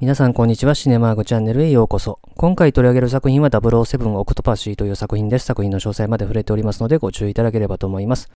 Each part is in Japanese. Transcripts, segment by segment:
皆さんこんにちは。シネマーグチャンネルへようこそ。今回取り上げる作品は007オクトパシーという作品です。作品の詳細まで触れておりますのでご注意いただければと思います。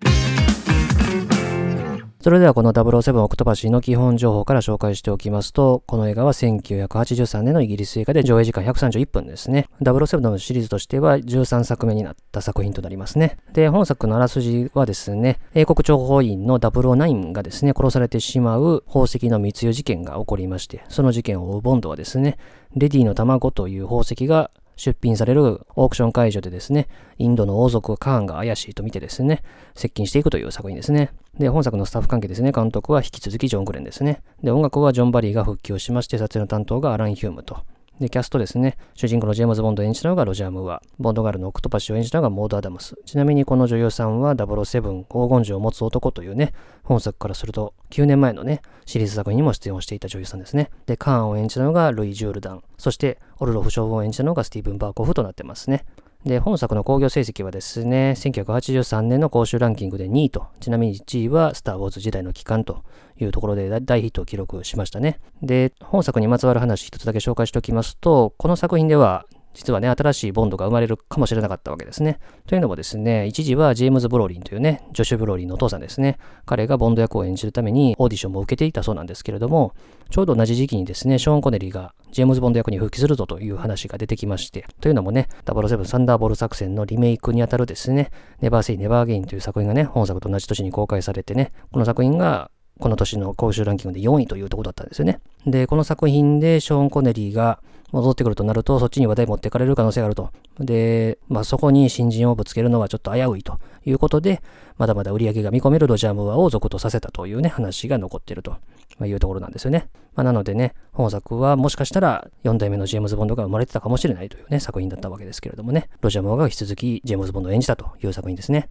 それではこの007オクトパシーの基本情報から紹介しておきますと、この映画は1983年のイギリス映画で上映時間131分ですね。007のシリーズとしては13作目になった作品となりますね。で、本作のあらすじはですね、英国諜報員の009がですね、殺されてしまう宝石の密輸事件が起こりまして、その事件を追うボンドはですね、レディの卵という宝石が出品されるオークション会場でですね、インドの王族カーンが怪しいと見てですね、接近していくという作品ですね。で、本作のスタッフ関係ですね、監督は引き続きジョン・グレンですね。で、音楽はジョン・バリーが復帰をしまして、撮影の担当がアラン・ヒュームと。で、キャストですね。主人公のジェームズ・ボンドを演じたのがロジャー・ムーア。ボンドガールのオクトパシを演じたのがモード・アダムス。ちなみにこの女優さんは007黄金樹を持つ男というね、本作からすると9年前のね、シリーズ作品にも出演をしていた女優さんですね。で、カーンを演じたのがルイ・ジュールダン。そして、オルロフ将軍を演じたのがスティーブン・バーコフとなってますね。で、本作の興行成績はですね、1983年の公衆ランキングで2位と、ちなみに1位はスター・ウォーズ時代の期間というところで大ヒットを記録しましたね。で、本作にまつわる話一つだけ紹介しておきますと、この作品では実はね、新しいボンドが生まれるかもしれなかったわけですね。というのもですね、一時はジェームズ・ブローリンというね、ジョシュ・ブローリンのお父さんですね、彼がボンド役を演じるためにオーディションも受けていたそうなんですけれども、ちょうど同じ時期にですね、ショーン・コネリーがジェームズ・ボンド役に復帰するぞという話が出てきまして、というのもね、007サンダーボル作戦のリメイクにあたるですね、ネバー・セイ・ネバー・ゲインという作品がね、本作と同じ年に公開されてね、この作品がこの年の公衆ランキングで4位というところだったんですよね。で、この作品でショーン・コネリーが戻ってくるとなると、そっちに話題持ってかれる可能性があると。で、まあそこに新人をぶつけるのはちょっと危ういということで、まだまだ売り上げが見込めるロジャー・ムーアを続とさせたというね、話が残っているというところなんですよね。まあ、なのでね、本作はもしかしたら4代目のジェームズ・ボンドが生まれてたかもしれないというね、作品だったわけですけれどもね、ロジャー・ムーアが引き続きジェームズ・ボンドを演じたという作品ですね。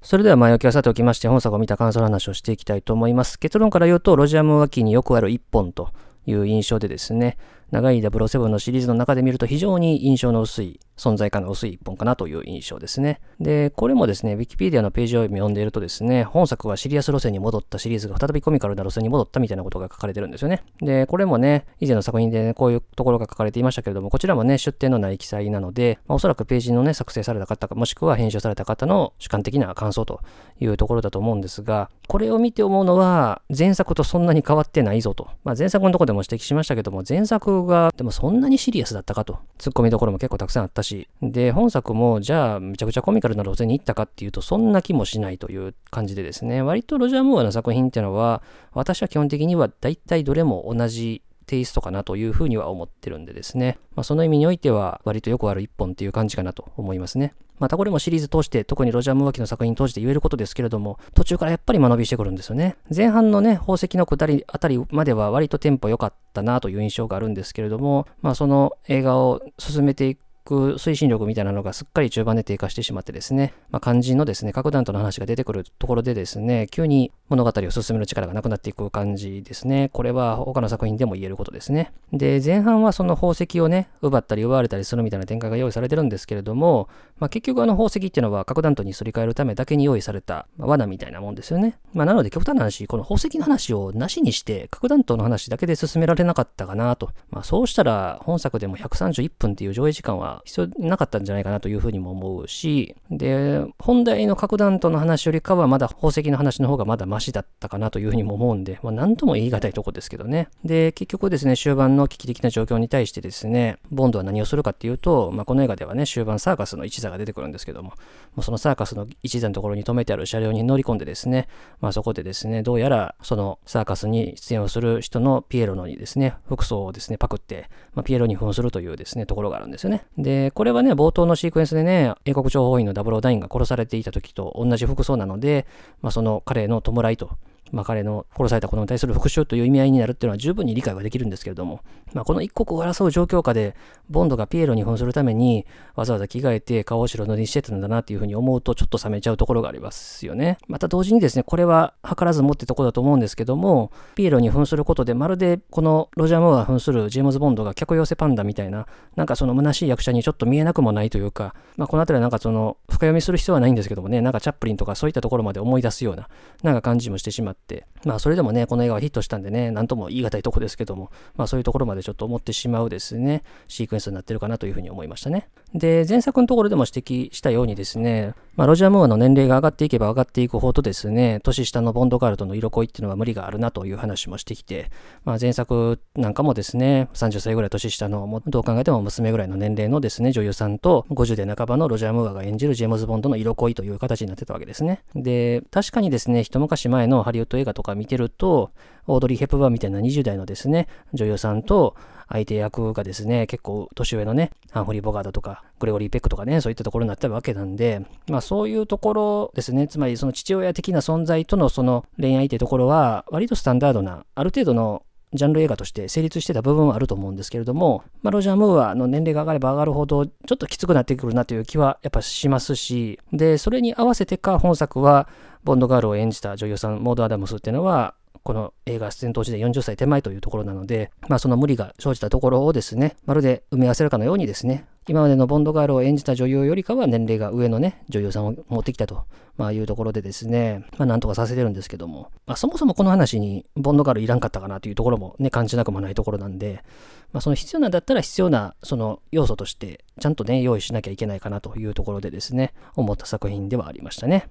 それでは前置きはさておきまして、本作を見た感想の話をしていきたいと思います。結論から言うと、ロジャー・ムワキによくある一本という印象でですね、長い007のシリーズの中で見ると非常に印象の薄い、存在感の薄い一本かなという印象ですね。で、これもですね、ウィキペディアのページを読んでいるとですね、本作はシリアス路線に戻ったシリーズが再びコミカルな路線に戻ったみたいなことが書かれてるんですよね。で、これもね、以前の作品で、ね、こういうところが書かれていましたけれども、こちらもね、出典のない記載なので、まあ、おそらくページのね、作成された方か、もしくは編集された方の主観的な感想というところだと思うんですが、これを見て思うのは、前作とそんなに変わってないぞと。まあ、前作のとこでも指摘しましたけども、前作が、でもそんなにシリアスだったかと。ツッコミどころも結構たくさんあったし。で、本作も、じゃあ、めちゃくちゃコミカルな路線に行ったかっていうと、そんな気もしないという感じでですね、割とロジャー・ムーアの作品っていうのは、私は基本的には大体どれも同じテイストかなというふうには思ってるんでですね。まあ、その意味においては、割とよくある一本っていう感じかなと思いますね。またこれもシリーズ通して、特にロジャー・ムーアキの作品通して言えることですけれども、途中からやっぱり間延びしてくるんですよね。前半のね、宝石の下りあたりまでは割とテンポ良かったなという印象があるんですけれども、まあその映画を進めていく推進力みたいなのがすっかり中盤で低下してしまってですね、まあ、肝心のですね、核弾頭の話が出てくるところでですね、急に物語を進める力がなくなっていく感じですね。これは他の作品でも言えることですね。で、前半はその宝石をね、奪ったり奪われたりするみたいな展開が用意されてるんですけれども、まあ、結局あの宝石っていうのは核弾頭にすり替えるためだけに用意された、ま、罠みたいなもんですよね。まあ、なので極端な話、この宝石の話をなしにして核弾頭の話だけで進められなかったかなと。まあ、そうしたら本作でも131分っていう上映時間は必要なかったんじゃないかなというふうにも思うし、で、本題の核弾頭の話よりかはまだ宝石の話の方がまだマシだったかなというふうにも思うんで、まあ、なんとも言い難いとこですけどね。で、結局ですね、終盤の危機的な状況に対してですね、ボンドは何をするかっていうと、まあ、この映画ではね、終盤サーカスの一座が出てくるんですけども、もうそのサーカスの一座のところに止めてある車両に乗り込んでですね、まあ、そこでですね、どうやらそのサーカスに出演をする人のピエロのにですね、服装をですね、パクって、まあ、ピエロに扮するというですね、ところがあるんですよね。で、でこれはね、冒頭のシークエンスでね、英国諜報員のダブルオダインが殺されていた時と同じ服装なので、まあ、その彼の弔いとまあ、彼の殺された子供に対する復讐という意味合いになるっていうのは十分に理解はできるんですけれども、まあ、この一刻を争う状況下で、ボンドがピエロに扮するために、わざわざ着替えて顔を白塗りにしてたんだなっていうふうに思うと、ちょっと冷めちゃうところがありますよね。また同時にですね、これは図らずもってとこだと思うんですけども、ピエロに扮することで、まるでこのロジャー・モーが扮するジェームズ・ボンドが客寄せパンダみたいな、なんかその虚しい役者にちょっと見えなくもないというか、まあ、この辺りはなんかその、深読みする必要はないんですけどもね、なんかチャップリンとかそういったところまで思い出すような、なんか感じもしてしまって、ってまあそれでもね、この映画はヒットしたんでね、なんとも言い難いとこですけども、まあそういうところまでちょっと思ってしまうですね、シークエンスになってるかなというふうに思いましたね。で、前作のところでも指摘したようにですね、まあロジャー・ムーアの年齢が上がっていけば上がっていくほどですね、年下のボンドガールとの色恋っていうのは無理があるなという話もしてきて、まあ前作なんかもですね、30歳ぐらい年下の、どう考えても娘ぐらいの年齢のですね、女優さんと50代半ばのロジャー・ムーアが演じるジェームズ・ボンドの色恋という形になってたわけですね。で、確かにですね、一昔前のハリウッド映画とか見てると、オードリー・ヘプバーンみたいな20代のですね、女優さんと相手役がですね、結構年上のね、ハンフリー・ボガードとか、グレゴリー・ペックとかね、そういったところになったわけなんで、まあそういうところですね、つまりその父親的な存在とのその恋愛ってところは、割とスタンダードな、ある程度のジャンル映画として成立してた部分はあると思うんですけれども、まあ、ロジャー・ムーアの年齢が上がれば上がるほど、ちょっときつくなってくるなという気はやっぱしますし、で、それに合わせてか、本作は、ボンドガールを演じた女優さん、モード・アダムスっていうのは、この映画出演当時で40歳手前というところなので、まあその無理が生じたところをですね、まるで埋め合わせるかのようにですね、今までのボンドガールを演じた女優よりかは年齢が上のね、女優さんを持ってきたと、まあ、いうところでですね、まあ、なんとかさせてるんですけども、まあ、そもそもこの話にボンドガールいらんかったかなというところもね、感じなくもないところなんで、まあ、その必要なんだったら必要なその要素として、ちゃんとね、用意しなきゃいけないかなというところでですね、思った作品ではありましたね。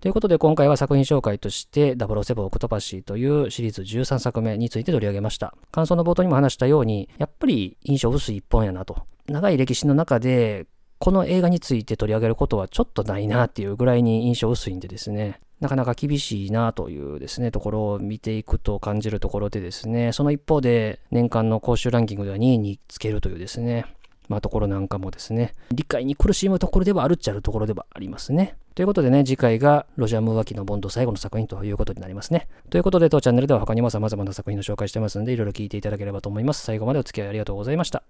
ということで今回は作品紹介として007オクトパシーというシリーズ13作目について取り上げました。感想の冒頭にも話したように、やっぱり印象薄い一本やなと。長い歴史の中でこの映画について取り上げることはちょっとないなっていうぐらいに印象薄いんでですね、なかなか厳しいなというですね、ところを見ていくと感じるところでですね、その一方で年間の公衆ランキングでは2位につけるというですね、まあ、ところなんかもですね、理解に苦しむところではあるっちゃあるところではありますね。ということでね、次回がロジャー・ムーアキのボンド最後の作品ということになりますね。ということで、当チャンネルでは他にも様々な作品の紹介してますので、いろいろ聞いていただければと思います。最後までお付き合いありがとうございました。